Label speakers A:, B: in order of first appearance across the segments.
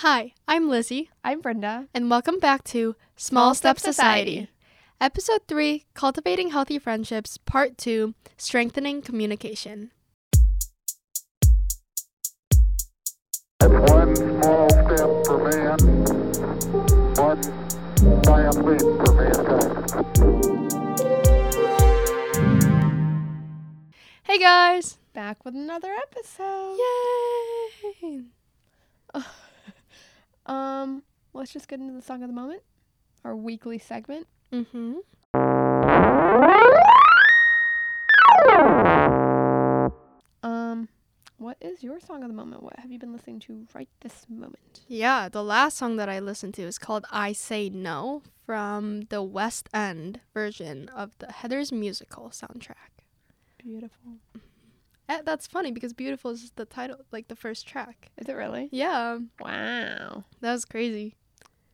A: Hi, I'm Lizzie,
B: I'm Brenda.
A: and welcome back to Small,
B: Small
A: Step,
B: Step
A: Society.
B: Society.
A: Episode 3 Cultivating Healthy Friendships, Part 2 Strengthening Communication.
C: One small step for man, one giant leap for mankind.
A: Hey guys!
B: Back with another episode.
A: Yay!
B: Um, let's just get into the song of the moment, our weekly segment.
A: Mm-hmm.
B: Um, what is your song of the moment? What have you been listening to right this moment?
A: Yeah, the last song that I listened to is called I Say No from the West End version of the Heathers Musical soundtrack.
B: Beautiful.
A: Eh, that's funny because Beautiful is the title, like the first track.
B: Is it really?
A: Yeah,
B: Wow.
A: that was crazy.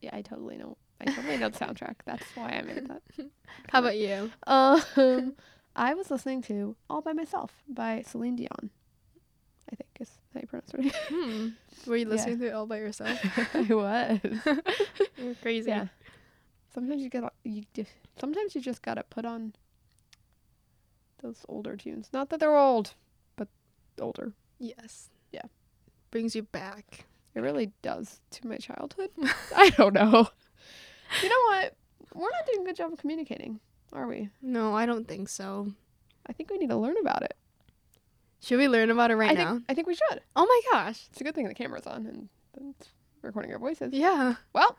B: Yeah, I totally know. I totally know the soundtrack. That's why I made that.
A: How about you?
B: Um, I was listening to "All by Myself" by Celine Dion. I think is how you pronounce it.
A: Hmm. Were you
B: Yeah.
A: listening to it all by yourself?
B: I was.
A: You're crazy.
B: Yeah. Sometimes you get you just sometimes you just gotta put on those older tunes. Not that they're old, older.
A: Yes.
B: Yeah.
A: Brings you back.
B: It really does to my childhood. I don't know. You know what? We're not doing a good job of communicating, are we?
A: No, I don't think so.
B: I think we need to learn about it.
A: Should we learn about it right
B: I
A: now?
B: think I think we should.
A: Oh my gosh.
B: It's a good thing the camera's on and, and recording our voices.
A: Yeah.
B: Well,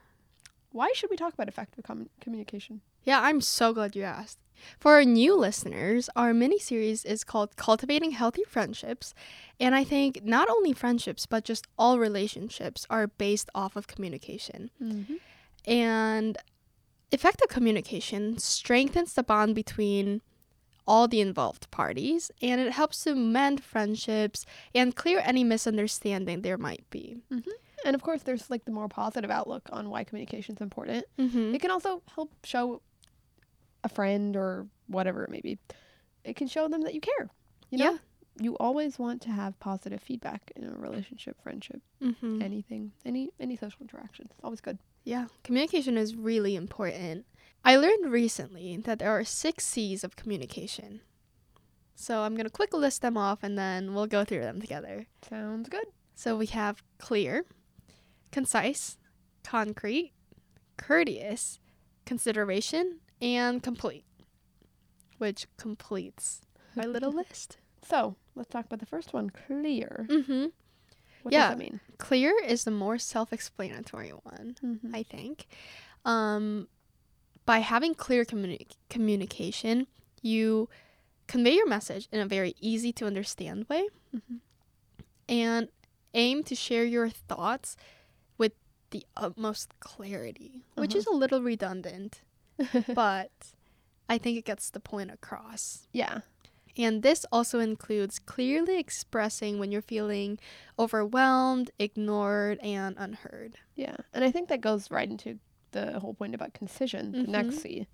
B: why should we talk about effective com- communication?
A: Yeah, I'm so glad you asked. For our new listeners, our mini series is called Cultivating Healthy Friendships. And I think not only friendships, but just all relationships are based off of communication.
B: Mm-hmm.
A: And effective communication strengthens the bond between all the involved parties and it helps to mend friendships and clear any misunderstanding there might be.
B: And of course, there's like the more positive outlook on why communication is important.
A: Mm-hmm.
B: It can also help show a friend or whatever it may be. It can show them that you care. You know,
A: Yeah.
B: you always want to have positive feedback in a relationship, friendship,
A: Mm-hmm.
B: anything, any any social interaction. It's always good.
A: Yeah, communication is really important. I learned recently that there are six C's of communication. So I'm going to quickly list them off and then we'll go through them together.
B: Sounds good.
A: So we have clear, concise, concrete, courteous, consideration, and complete, which completes my little list.
B: So let's talk about the first one. Clear.
A: Mm-hmm.
B: What
A: Yeah.
B: does that mean?
A: Clear is the more self-explanatory one.
B: Mm-hmm.
A: I think. Um, by having clear communi- communication, you convey your message in a very easy to understand way
B: Mhm.
A: and aim to share your thoughts the utmost clarity, which is a little redundant, but I think it gets the point across.
B: yeah.
A: And this also includes clearly expressing when you're feeling overwhelmed, ignored, and unheard.
B: Yeah, and I think that goes right into the whole point about concision. The
A: Mhm.
B: next C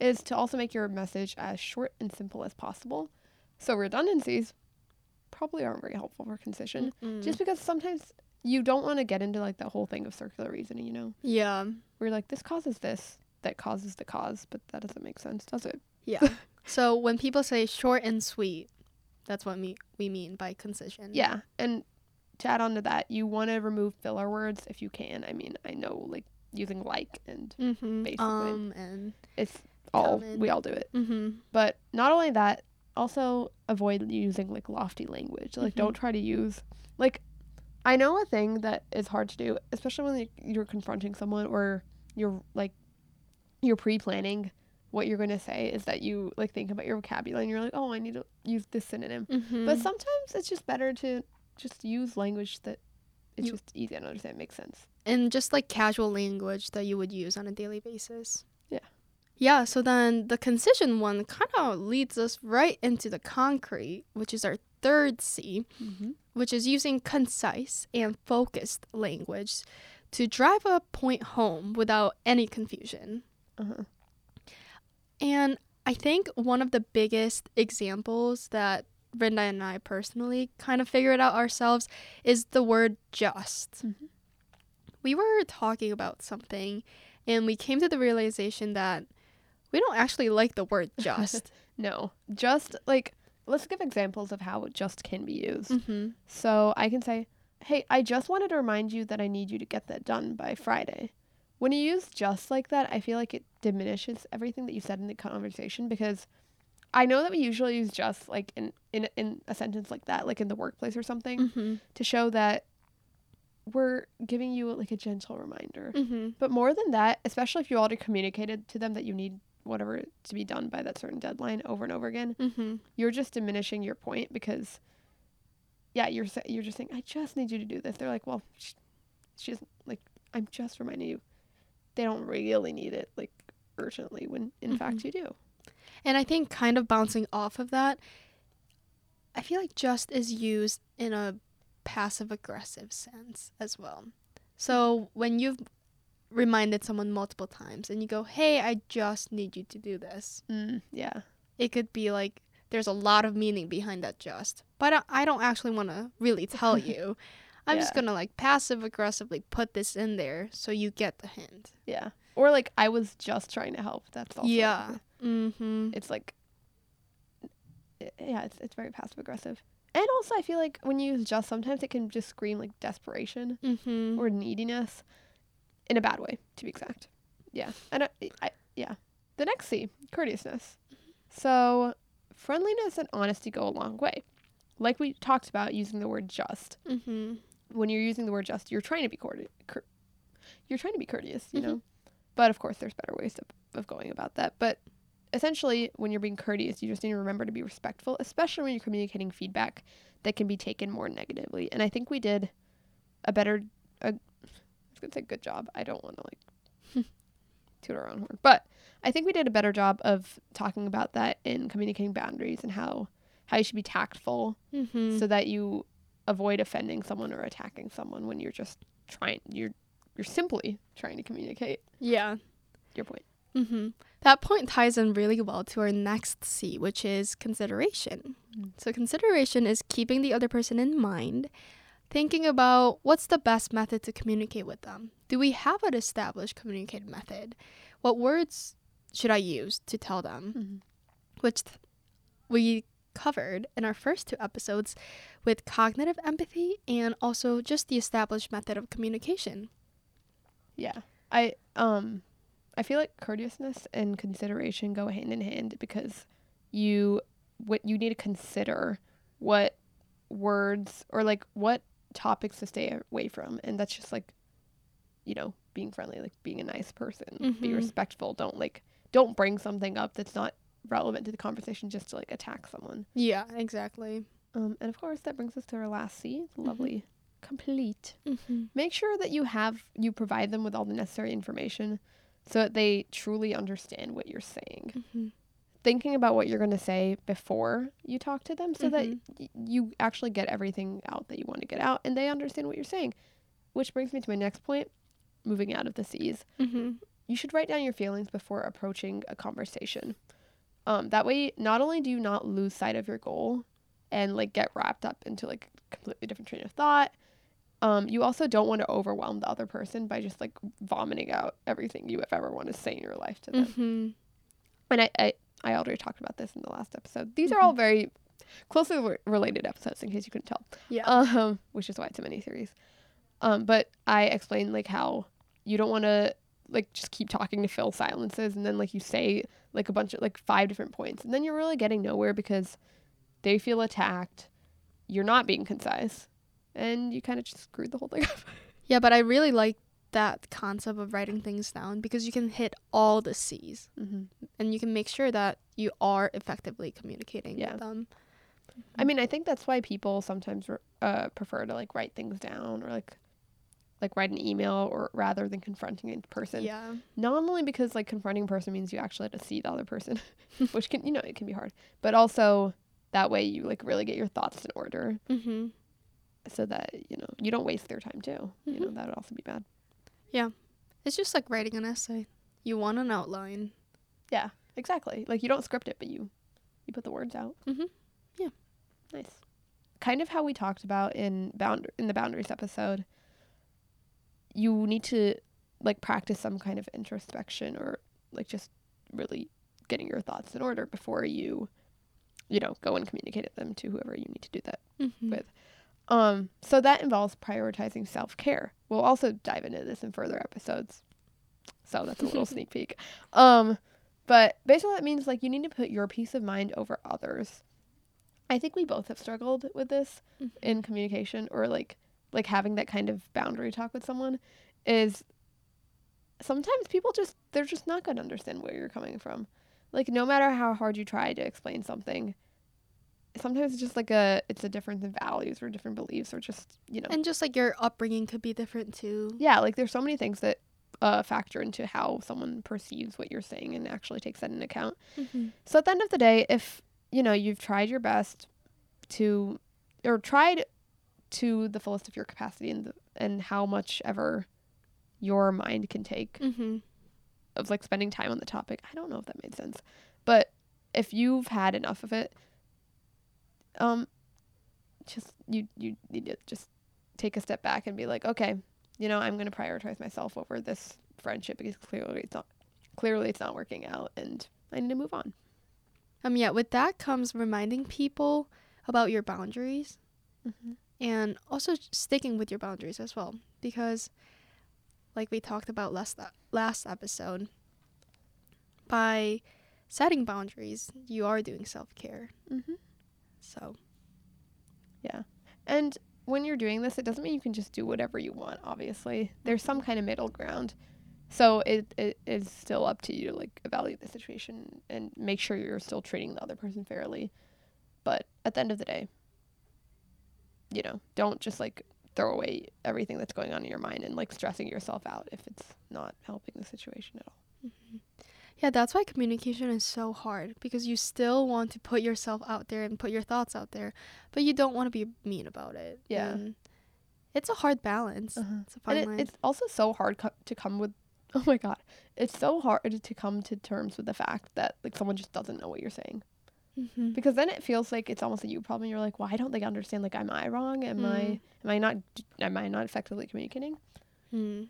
B: is to also make your message as short and simple as possible. So redundancies probably aren't very helpful for concision,
A: Mm-mm.
B: just because sometimes you don't want to get into like the whole thing of circular reasoning. You know,
A: yeah.
B: you're like this causes this, that causes the cause, but that doesn't make sense, does it?
A: Yeah. so when people say short and sweet, that's what me- we mean by concision.
B: Yeah, and to add on to that, you want to remove filler words if you can. I mean, I know like using like and
A: Mm-hmm.
B: Basically.
A: Um and
B: it's all
A: Common.
B: we all do it.
A: mm-hmm.
B: But not only that, also avoid using like lofty language. Like
A: Mhm.
B: don't try to use like I know a thing that is hard to do, especially when like, you're confronting someone or you're like you're pre-planning what you're going to say is that you like think about your vocabulary and you're like, "Oh, I need to use this synonym."
A: Mm-hmm.
B: But sometimes it's just better to just use language that it's
A: You-
B: just easy to understand, makes sense.
A: and just like casual language that you would use on a daily basis.
B: Yeah.
A: Yeah, so then the concision one kind of leads us right into the concrete, which is our third C,
B: Mm-hmm.
A: which is using concise and focused language to drive a point home without any confusion.
B: Uh-huh.
A: And I think one of the biggest examples that Brenda and I personally kind of figured out ourselves is the word just.
B: Mhm.
A: we were talking about something and we came to the realization that we don't actually like the word just.
B: No, just like let's give examples of how just can be used.
A: mm-hmm.
B: So I can say, "Hey, I just wanted to remind you that I need you to get that done by Friday." When you use just like that, I feel like it diminishes everything that you said in the conversation because I know that we usually use just like in in in a sentence like that, like in the workplace or something,
A: Mm-hmm.
B: to show that we're giving you like a gentle reminder.
A: Mm-hmm.
B: But more than that, especially if you already communicated to them that you need whatever to be done by that certain deadline over and over again,
A: Mm-hmm.
B: you're just diminishing your point because yeah, you're you're just saying I just need you to do this. They're like, "Well, sh- she's like I'm just reminding you." They don't really need it like urgently when in fact you do.
A: And I think kind of bouncing off of that, I feel like just is used in a passive aggressive sense as well. So when you've reminded someone multiple times and you go, hey, I just need you to do this,
B: Mm, yeah.
A: it could be like there's a lot of meaning behind that just. But I- don't actually want to really tell you. I'm just going to like passive aggressively put this in there so you get the hint.
B: Yeah. Or like I was just trying to help. That's also
A: yeah. Mm-hmm.
B: it's like yeah it's, it's very passive aggressive and also i feel like when you use just sometimes it can just scream like desperation
A: Mm-hmm.
B: or neediness in a bad way to be exact. Yeah. And I, I yeah. The next c courteousness. So friendliness and honesty go a long way. Like we talked about using the word just.
A: Mm-hmm.
B: when you're using the word just you're trying to be courteous cour- you're trying to be courteous you
A: Mhm.
B: know but of course there's better ways of, of going about that. But essentially when you're being courteous you just need to remember to be respectful especially when you're communicating feedback that can be taken more negatively. And i think we did a better a, was gonna say good job i don't want to like toot our own horn but i think we did a better job of talking about that in communicating boundaries and how how you should be tactful
A: Mm-hmm.
B: so that you avoid offending someone or attacking someone when you're just trying you're you're simply trying to communicate
A: yeah.
B: your point.
A: Mm-hmm. That point ties in really well to our next C, which is consideration.
B: Mm.
A: So, consideration is keeping the other person in mind, thinking about what's the best method to communicate with them. Do we have an established communication method? What words should I use to tell them?
B: Mm-hmm.
A: Which th- we covered in our first two episodes with cognitive empathy and also just the established method of communication.
B: Yeah. I um I feel like courteousness and consideration go hand in hand because you what you need to consider what words or like what topics to stay away from and that's just like you know being friendly like being a nice person be
A: Mhm.
B: respectful don't like don't bring something up that's not relevant to the conversation just to like attack someone
A: Yeah, exactly.
B: um and of course that brings us to our last c the lovely complete
A: Mm-hmm.
B: make sure that you have you provide them with all the necessary information so that they truly understand what you're saying
A: Mm-hmm.
B: Thinking about what you're going to say before you talk to them so
A: Mhm.
B: that y- you actually get everything out that you want to get out and they understand what you're saying which brings me to my next point moving out of the c's
A: Mm-hmm.
B: you should write down your feelings before approaching a conversation um, that way not only do you not lose sight of your goal and like get wrapped up into like completely different train of thought um, you also don't want to overwhelm the other person by just like vomiting out everything you have ever want to say in your life to them
A: Mm-hmm.
B: and I, I i already talked about this in the last episode these are all very closely re- related episodes in case you couldn't tell
A: Yeah.
B: um, which is why it's a mini series. Um, but I explained like how you don't want to like just keep talking to fill silences, and then like you say like a bunch of like five different points, and then you're really getting nowhere because they feel attacked. You're not being concise, and you kind of just screwed the whole thing up.
A: Yeah, but I really like that concept of writing things down because you can hit all the C's
B: mm-hmm.
A: and you can make sure that you are effectively communicating
B: Yeah.
A: with them.
B: I mean, I think that's why people sometimes uh, prefer to like write things down or like like write an email or rather than confronting in person.
A: Yeah.
B: not only because like confronting a person means you actually have to see the other person which can you know it can be hard but also that way you like really get your thoughts in order
A: Mm-hmm.
B: so that you know you don't waste their time too you know that would also be bad
A: It's just like writing an essay. You want an outline.
B: yeah exactly like you don't script it but you you put the words out
A: Mhm. Yeah.
B: nice kind of how we talked about in bound in the boundaries episode you need to like practice some kind of introspection or like just really getting your thoughts in order before you you know go and communicate them to whoever you need to do that
A: Mhm.
B: with. Um, so that involves prioritizing self care. We'll also dive into this in further episodes. So that's a little sneak peek. Um, but basically that means like you need to put your peace of mind over others. I think we both have struggled with this
A: Mhm.
B: in communication or like like having that kind of boundary talk with someone is sometimes people just they're just not going to understand where you're coming from. Like no matter how hard you try to explain something, sometimes it's just like a it's a difference in values or different beliefs or just, you know.
A: And just like your upbringing could be different too.
B: yeah, like there's so many things that uh, factor into how someone perceives what you're saying and actually takes that into account.
A: Mhm.
B: So at the end of the day, if you know you've tried your best to, or tried to the fullest of your capacity and the, and how much ever your mind can take
A: Mhm.
B: of like spending time on the topic. I don't know if that made sense, but if you've had enough of it, um, just you you need to just take a step back and be like, okay, you know, I'm gonna prioritize myself over this friendship because clearly it's not clearly it's not working out, and I need to move on.
A: Um yeah, with that comes reminding people about your boundaries
B: Mm-hmm.
A: and also sticking with your boundaries as well because like we talked about last last episode by setting boundaries you are doing self-care
B: Mm-hmm.
A: So yeah.
B: And when you're doing this, it doesn't mean you can just do whatever you want, obviously. There's some kind of middle ground. So it, it is still up to you to like evaluate the situation and make sure you're still treating the other person fairly. But at the end of the day, you know, don't just like throw away everything that's going on in your mind and like stressing yourself out if it's not helping the situation at all. Mm-hmm.
A: Yeah that's why communication is so hard because you still want to put yourself out there and put your thoughts out there but you don't want to be mean about it
B: Yeah.
A: and it's a hard balance
B: Uh-huh.
A: it's a fine
B: it,
A: line
B: it's also so hard co- to come with oh my god it's so hard to come to terms with the fact that like someone just doesn't know what you're saying
A: Mhm.
B: because then it feels like it's almost a you problem you're like why don't they understand like am i wrong am i am i not am i not effectively communicating
A: Mm.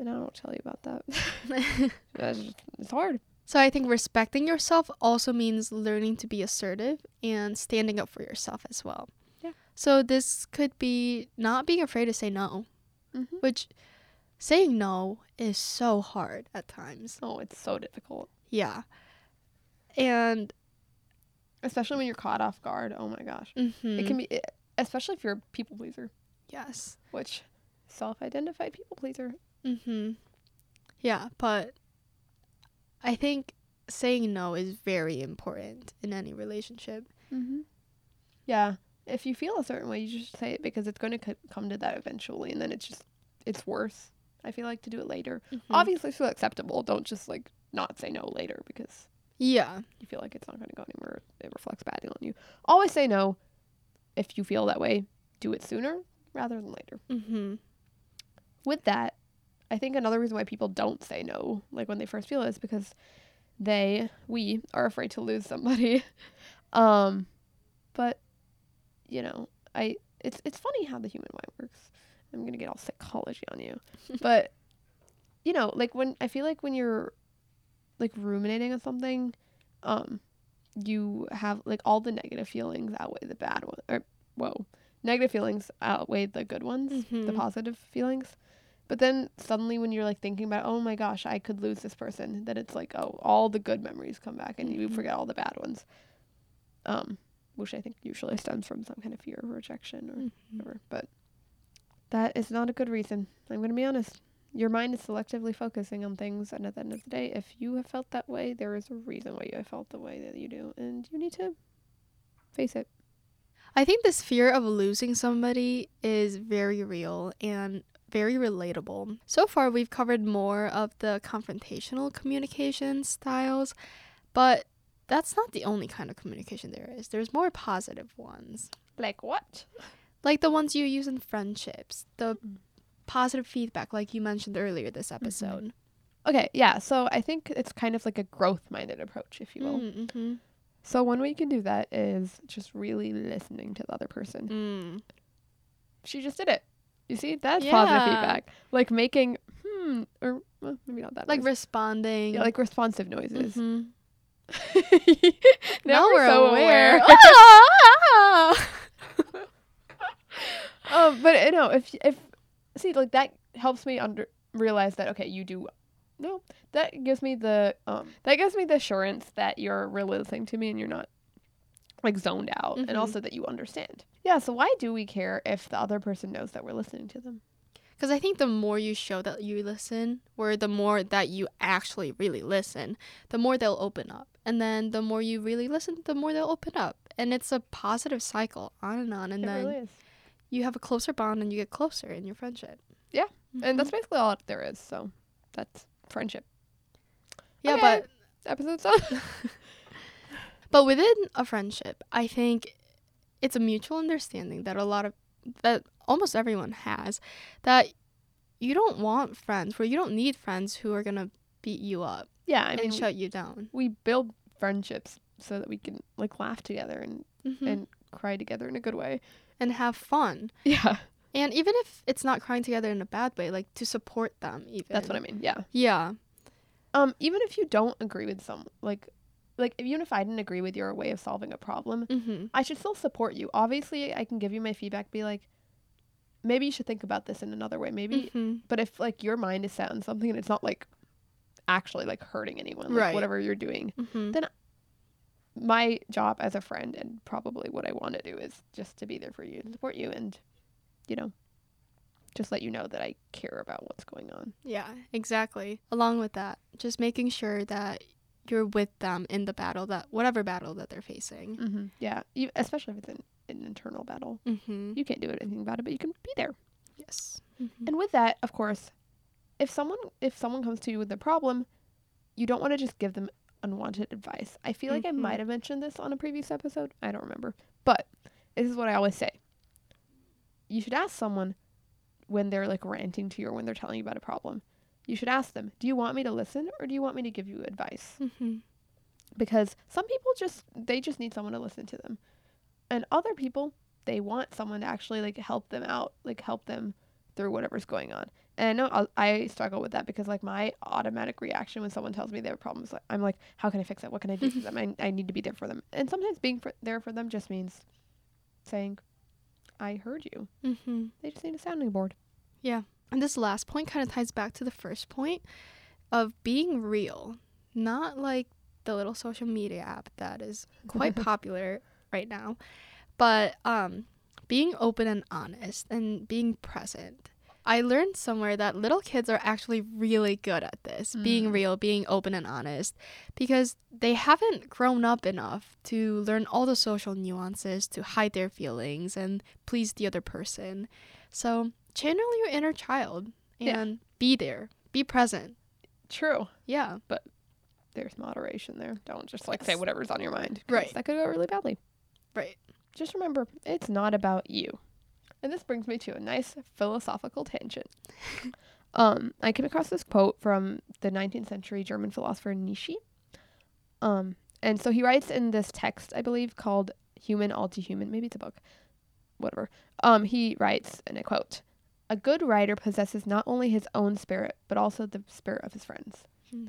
B: And i don't tell you about that it's hard
A: So I think respecting yourself also means learning to be assertive and standing up for yourself as well.
B: Yeah.
A: So this could be not being afraid to say no,
B: mm-hmm.
A: which saying no is so hard at times.
B: oh it's so difficult
A: Yeah. And
B: especially when you're caught off guard oh my gosh
A: mhm,
B: it can be especially if you're a people pleaser
A: yes.
B: which self-identified people pleaser
A: Mhm. Yeah, but I think saying no is very important in any relationship.
B: Mm-hmm. Yeah. If you feel a certain way, you just say it because it's going to c- come to that eventually, and then it's just it's worse. I feel like to do it later.
A: Mhm.
B: Obviously, feel acceptable. Don't just like not say no later because
A: Yeah.
B: you feel like it's not going to go anywhere. It reflects badly on you. Always say no. If you feel that way, do it sooner rather than later.
A: Mhm.
B: With that, I think another reason why people don't say no, like when they first feel it, is because they, we, are afraid to lose somebody. um, but you know, I it's it's funny how the human mind works. I'm gonna get all psychology on you, but you know, like when I feel like when you're like ruminating on something, um, you have like all the negative feelings outweigh the bad one. Or whoa, negative feelings outweigh the good ones, the
A: Mhm.
B: positive feelings. But then suddenly, when you're like thinking about, oh my gosh, I could lose this person, then it's like, oh, all the good memories come back, and you
A: Mhm.
B: forget all the bad ones. Um, which I think usually stems from some kind of fear of rejection or
A: Mhm.
B: whatever. But that is not a good reason. I'm gonna be honest. Your mind is selectively focusing on things, and at the end of the day, if you have felt that way, there is a reason why you have felt the way that you do, and you need to face it.
A: I think this fear of losing somebody is very real and very relatable. So far, we've covered more of the confrontational communication styles, but that's not the only kind of communication there is. There's more positive ones,
B: Like what?
A: like the ones you use in friendships, the positive feedback, like you mentioned earlier this episode.
B: Okay, yeah. So I think it's kind of like a growth-minded approach, if you will.
A: Mm-hmm.
B: So one way you can do that is just really listening to the other person.
A: Mm.
B: She just did it. You see, that's positive feedback. Like making hmm or well, maybe not that.
A: Like
B: noise.
A: responding.
B: yeah, like responsive noises.
A: Mhm.
B: now, we're, so aware.
A: Ah!
B: um, but you know, if if see like that helps me under realize that okay, you do no, that gives me the um that gives me the assurance that you're really listening to me and you're not like zoned out
A: Mhm.
B: and also that you understand. Yeah, so why do we care if the other person knows that we're listening to them?
A: Because I think the more you show that you listen, or the more that you actually really listen, the more they'll open up. And then the more you really listen, the more they'll open up. And it's a positive cycle on and on. And
B: it
A: then
B: really
A: you have a closer bond and you get closer in your friendship.
B: Yeah,
A: Mhm.
B: And that's basically all there is. So that's friendship.
A: yeah,
B: Okay.
A: but
B: Episode's done.
A: But within a friendship, I think it's a mutual understanding that a lot of that almost everyone has that you don't want friends where you don't need friends who are gonna beat you up
B: yeah, I
A: and
B: mean,
A: shut you down.
B: we build friendships so that we can like laugh together and
A: Mhm.
B: and cry together in a good way.
A: and have fun.
B: Yeah,
A: And even if it's not crying together in a bad way, like to support them even.
B: that's what I mean. Yeah.
A: Yeah.
B: Um, even if you don't agree with some, like, like even if I didn't agree with your way of solving a problem,
A: Mm-hmm.
B: I should still support you. Obviously, I can give you my feedback. Be like, maybe you should think about this in another way. Maybe,
A: hmm
B: but if like your mind is set on something and it's not like actually like hurting anyone, like
A: Right.
B: whatever you're doing,
A: hmm
B: my job as a friend and probably what I want to do is just to be there for you and support you and, you know, just let you know that I care about what's going on.
A: Yeah, exactly. Along with that, just making sure that you're with them in the battle that whatever battle that they're facing.
B: Mm-hmm. Yeah, you, especially if it's an, an internal battle.
A: Mm-hmm.
B: You can't do anything about it, but you can be there.
A: Yes. Mm-hmm.
B: And with that, of course, if someone if someone comes to you with a problem, you don't want to just give them unwanted advice. I feel like. I might have mentioned this on a previous episode. I don't remember. But this is what I always say. You should ask someone when they're like ranting to you or when they're telling you about a problem. You should ask them, "Do you want me to listen or do you want me to give you advice?"
A: Mm-hmm.
B: Because some people just they just need someone to listen to them. And other people, they want someone to actually like help them out, like help them through whatever's going on. And I know I'll, I struggle with that because like my automatic reaction when someone tells me they have problems, like, I'm like, how can I fix it? What can I do for them? I, I need to be there for them. And sometimes being for, there for them just means saying, I heard you.
A: Mm-hmm.
B: They just need a sounding board.
A: And this last point kind of ties back to the first point of being real, not like the little social media app that is quite popular right now, but um, being open and honest and being present. I learned somewhere that little kids are actually really good at this, being
B: Mm.
A: real, being open and honest, because they haven't grown up enough to learn all the social nuances to hide their feelings and please the other person. So, channel your inner child and
B: Yeah.
A: be there, be present.
B: True.
A: Yeah.
B: But there's moderation there. Don't just like say whatever's on your mind.
A: Right.
B: That could go really badly.
A: Right.
B: Just remember, it's not about you. And this brings me to a nice philosophical tangent. um, I came across this quote from the 19th century German philosopher Nietzsche. Um, and so he writes in this text, I believe, called Human All Too Human. Maybe it's a book. Whatever. Um, he writes, and I quote, A good writer possesses not only his own spirit, but also the spirit of his friends.
A: Hmm.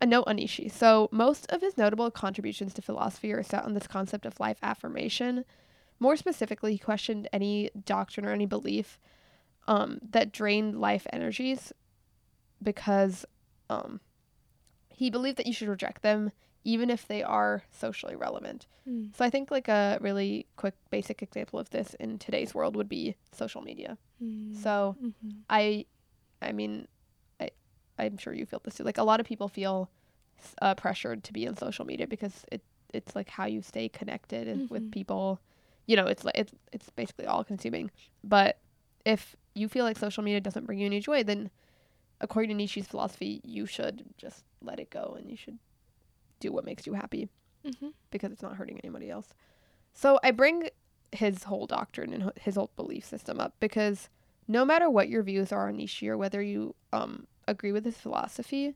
B: A note on Nietzsche. So most of his notable contributions to philosophy are set on this concept of life affirmation. More specifically, he questioned any doctrine or any belief um, that drained life energies because um, he believed that you should reject them even if they are socially relevant.
A: Mm.
B: So I think like a really quick basic example of this in today's world would be social media.
A: Mm.
B: So
A: Mhm.
B: I, I mean, I, I'm sure you feel this too. Like a lot of people feel uh, pressured to be on social media because it it's like how you stay connected and with people. You know, it's like it's it's basically all consuming. But if you feel like social media doesn't bring you any joy, then according to Nietzsche's philosophy, you should just let it go and you should do what makes you happy
A: Mhm.
B: because it's not hurting anybody else. So I bring his whole doctrine and his whole belief system up because no matter what your views are on Nietzsche or whether you um, agree with his philosophy,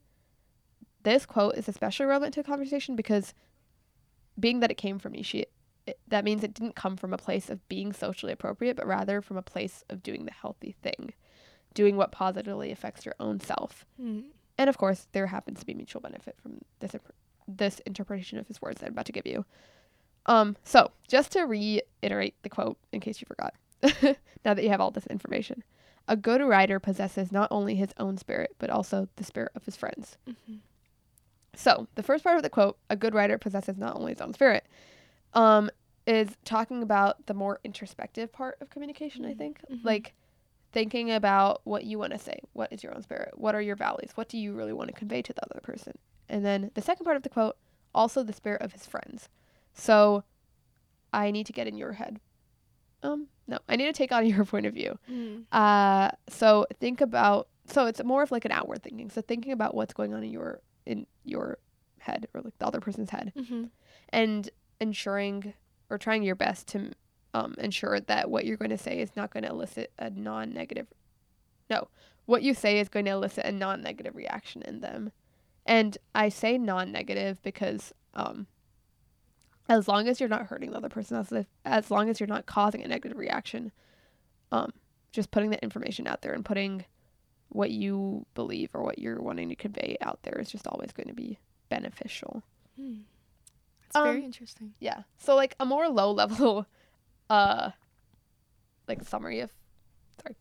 B: this quote is especially relevant to the conversation because being that it came from Nietzsche, it, that means it didn't come from a place of being socially appropriate, but rather from a place of doing the healthy thing, doing what positively affects your own self.
A: Mm.
B: And of course, there happens to be mutual benefit from this this interpretation of his words that I'm about to give you. Um, so just to reiterate the quote in case you forgot, now that you have all this information, a good writer possesses not only his own spirit but also the spirit of his friends.
A: Mhm.
B: So the first part of the quote, a good writer possesses not only his own spirit, um, is talking about the more introspective part of communication. I
A: Mhm.
B: think
A: Mhm.
B: like thinking about what you want to say. What is your own spirit? What are your values? What do you really want to convey to the other person? And then the second part of the quote, also the spirit of his friends. So I need to get in your head. Um, no, I need to take on your point of view.
A: Mm.
B: Uh, so think about so it's more of like an outward thinking. So thinking about what's going on in your in your head or like the other person's head
A: Mhm.
B: and ensuring or trying your best to um, ensure that what you're going to say is not going to elicit a non-negative no what you say is going to elicit a non-negative reaction in them and i say non-negative because um, as long as you're not hurting the other person as, if, as long as you're not causing a negative reaction um, just putting that information out there and putting what you believe or what you're wanting to convey out there is just always going to be beneficial
A: Mm. It's very
B: Um,
A: interesting.
B: yeah. So like a more low level uh like summary of sorry.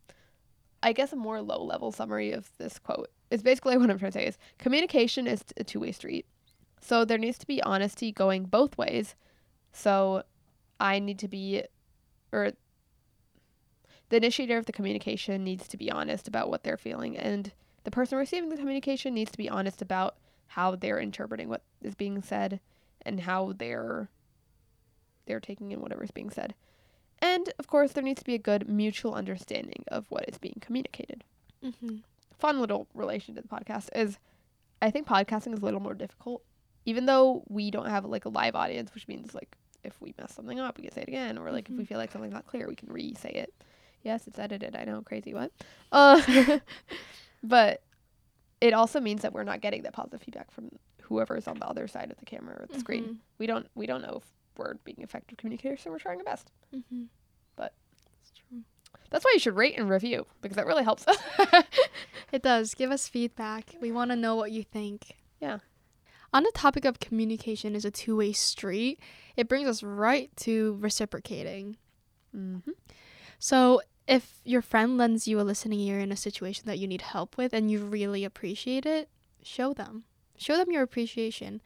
B: I guess a more low level summary of this quote is basically what I'm trying to say is communication is a two-way street. So there needs to be honesty going both ways. So I need to be or the initiator of the communication needs to be honest about what they're feeling and the person receiving the communication needs to be honest about how they're interpreting what is being said and how they're they're taking in whatever is being said. And of course, there needs to be a good mutual understanding of what is being communicated.
A: Mm-hmm.
B: Fun little relation to the podcast is I think podcasting is a little more difficult. Even though we don't have like a live audience, which means like if we mess something up, we can say it again, or like if we
A: Mhm.
B: feel like something's not clear, we can re-say it. Yes, it's edited. I know, crazy what? Uh, but it also means that we're not getting that positive feedback from whoever is on the other side of the camera or the screen. We don't we don't know if we're being effective communicators, so we're trying our best.
A: Mm-hmm.
B: But-
A: it's true.
B: That's why you should rate and review because that really helps.
A: It does. Give us feedback. We want to know what you think.
B: Yeah.
A: On the topic of communication is a two-way street, it brings us right to reciprocating.
B: mm-hmm.
A: So, if your friend lends you a listening ear in a situation that you need help with and you really appreciate it, show them. Show them your appreciation.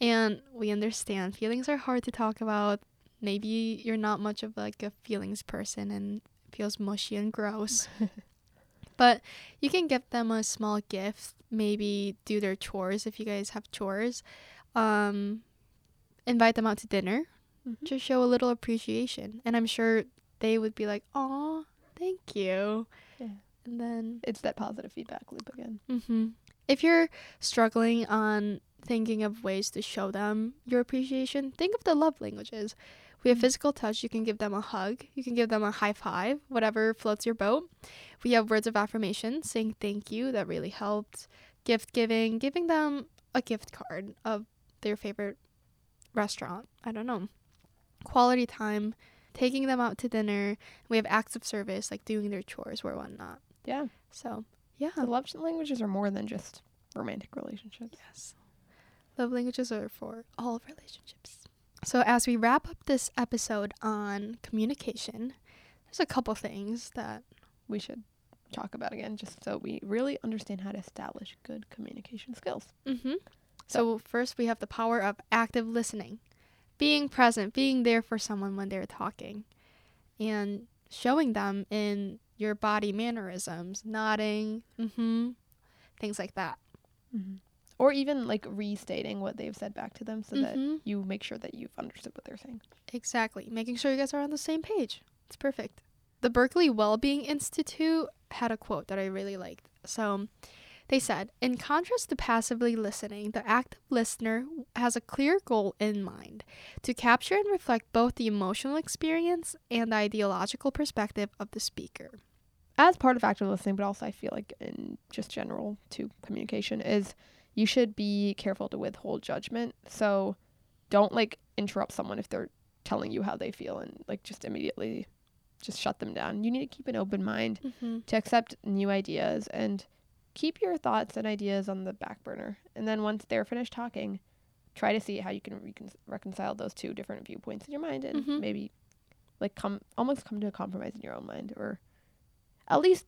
A: And we understand feelings are hard to talk about. Maybe you're not much of like a feelings person and feels mushy and gross. but you can give them a small gift, maybe do their chores if you guys have chores. Um invite them out to dinner
B: Mhm.
A: just show a little appreciation. And I'm sure they would be like, "Oh, thank you."
B: Yeah.
A: And then,
B: It's that positive feedback loop again.
A: hmm if you're struggling on thinking of ways to show them your appreciation, think of the love languages. We have physical touch. You can give them a hug. You can give them a high five, whatever floats your boat. We have words of affirmation, saying thank you. That really helped. Gift giving, giving them a gift card of their favorite restaurant. I don't know. Quality time, taking them out to dinner. We have acts of service, like doing their chores or whatnot.
B: Yeah.
A: So, yeah.
B: The love languages are more than just romantic relationships.
A: Yes. Love languages are for all relationships. So, as we wrap up this episode on communication, there's a couple things that
B: We should talk about again just so we really understand how to establish good communication skills.
A: Mm-hmm. So, first, we have the power of active listening, being present, being there for someone when they're talking, and showing them in your body mannerisms, nodding, mm-hmm, things like that.
B: Mm-hmm. Or even like restating what they've said back to them so that
A: Mhm.
B: you make sure that you've understood what they're saying.
A: Exactly. Making sure you guys are on the same page. It's perfect. The Berkeley Wellbeing Institute had a quote that I really liked. So they said, in contrast to passively listening, the active listener has a clear goal in mind to capture and reflect both the emotional experience and the ideological perspective of the speaker.
B: as part of active listening, but also I feel like in just general to communication is you should be careful to withhold judgment. So don't like interrupt someone if they're telling you how they feel and like just immediately just shut them down. You need to keep an open mind
A: Mm-hmm.
B: to accept new ideas and keep your thoughts and ideas on the back burner. And then once they're finished talking, try to see how you can recon- reconcile those two different viewpoints in your mind and
A: Mhm.
B: maybe like come almost come to a compromise in your own mind or at least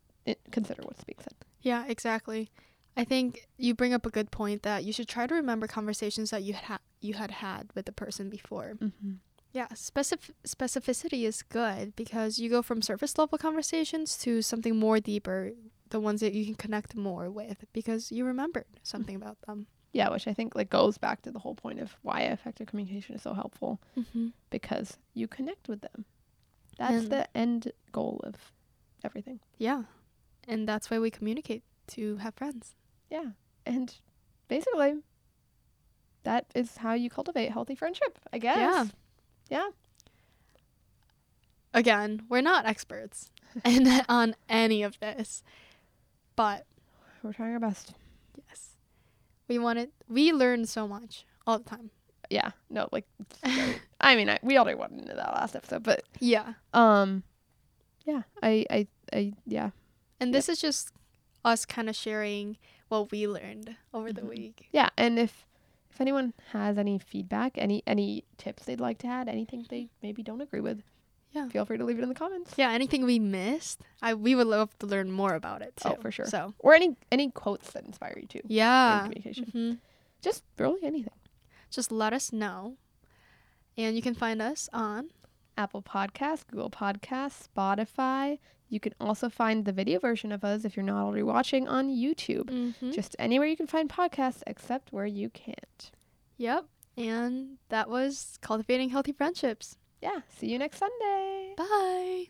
B: consider what's being said.
A: Yeah, exactly. I think you bring up a good point that you should try to remember conversations that you had you had had with the person before.
B: Mm-hmm.
A: Yeah, specific specificity is good because you go from surface level conversations to something more deeper, the ones that you can connect more with because you remembered something about them.
B: Yeah, which I think like goes back to the whole point of why effective communication is so helpful
A: Mm-hmm.
B: because you connect with them. That's
A: And-
B: the end goal of everything.
A: Yeah, and that's why we communicate to have friends.
B: Yeah. And basically that is how you cultivate healthy friendship, I guess.
A: Yeah.
B: Yeah.
A: Again, we're not experts and on any of this, but
B: We're trying our best.
A: yes, we wanted. We learn so much all the time.
B: Yeah. No, like I mean, I, we already went into that last episode, but
A: Yeah,
B: um yeah, I I I yeah.
A: and this is just us kind of sharing what we learned over the
B: Mhm.
A: week.
B: Yeah, and if if anyone has any feedback, any any tips they'd like to add, anything they maybe don't agree with,
A: Yeah.
B: feel free to leave it in the comments.
A: Yeah, anything we missed, I we would love to learn more about it too.
B: Oh, for sure.
A: So
B: Or any any quotes that inspire you too.
A: yeah,
B: communication.
A: mhm.
B: Just really anything.
A: just let us know, and you can find us on
B: Apple Podcasts, Google Podcasts, Spotify. You can also find the video version of us if you're not already watching on YouTube.
A: Mhm.
B: Just anywhere you can find podcasts except where you can't.
A: Yep. And that was cultivating healthy friendships.
B: Yeah, see you next Sunday.
A: Bye.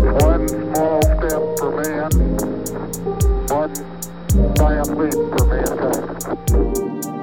C: One small step for man, one giant leap for mankind.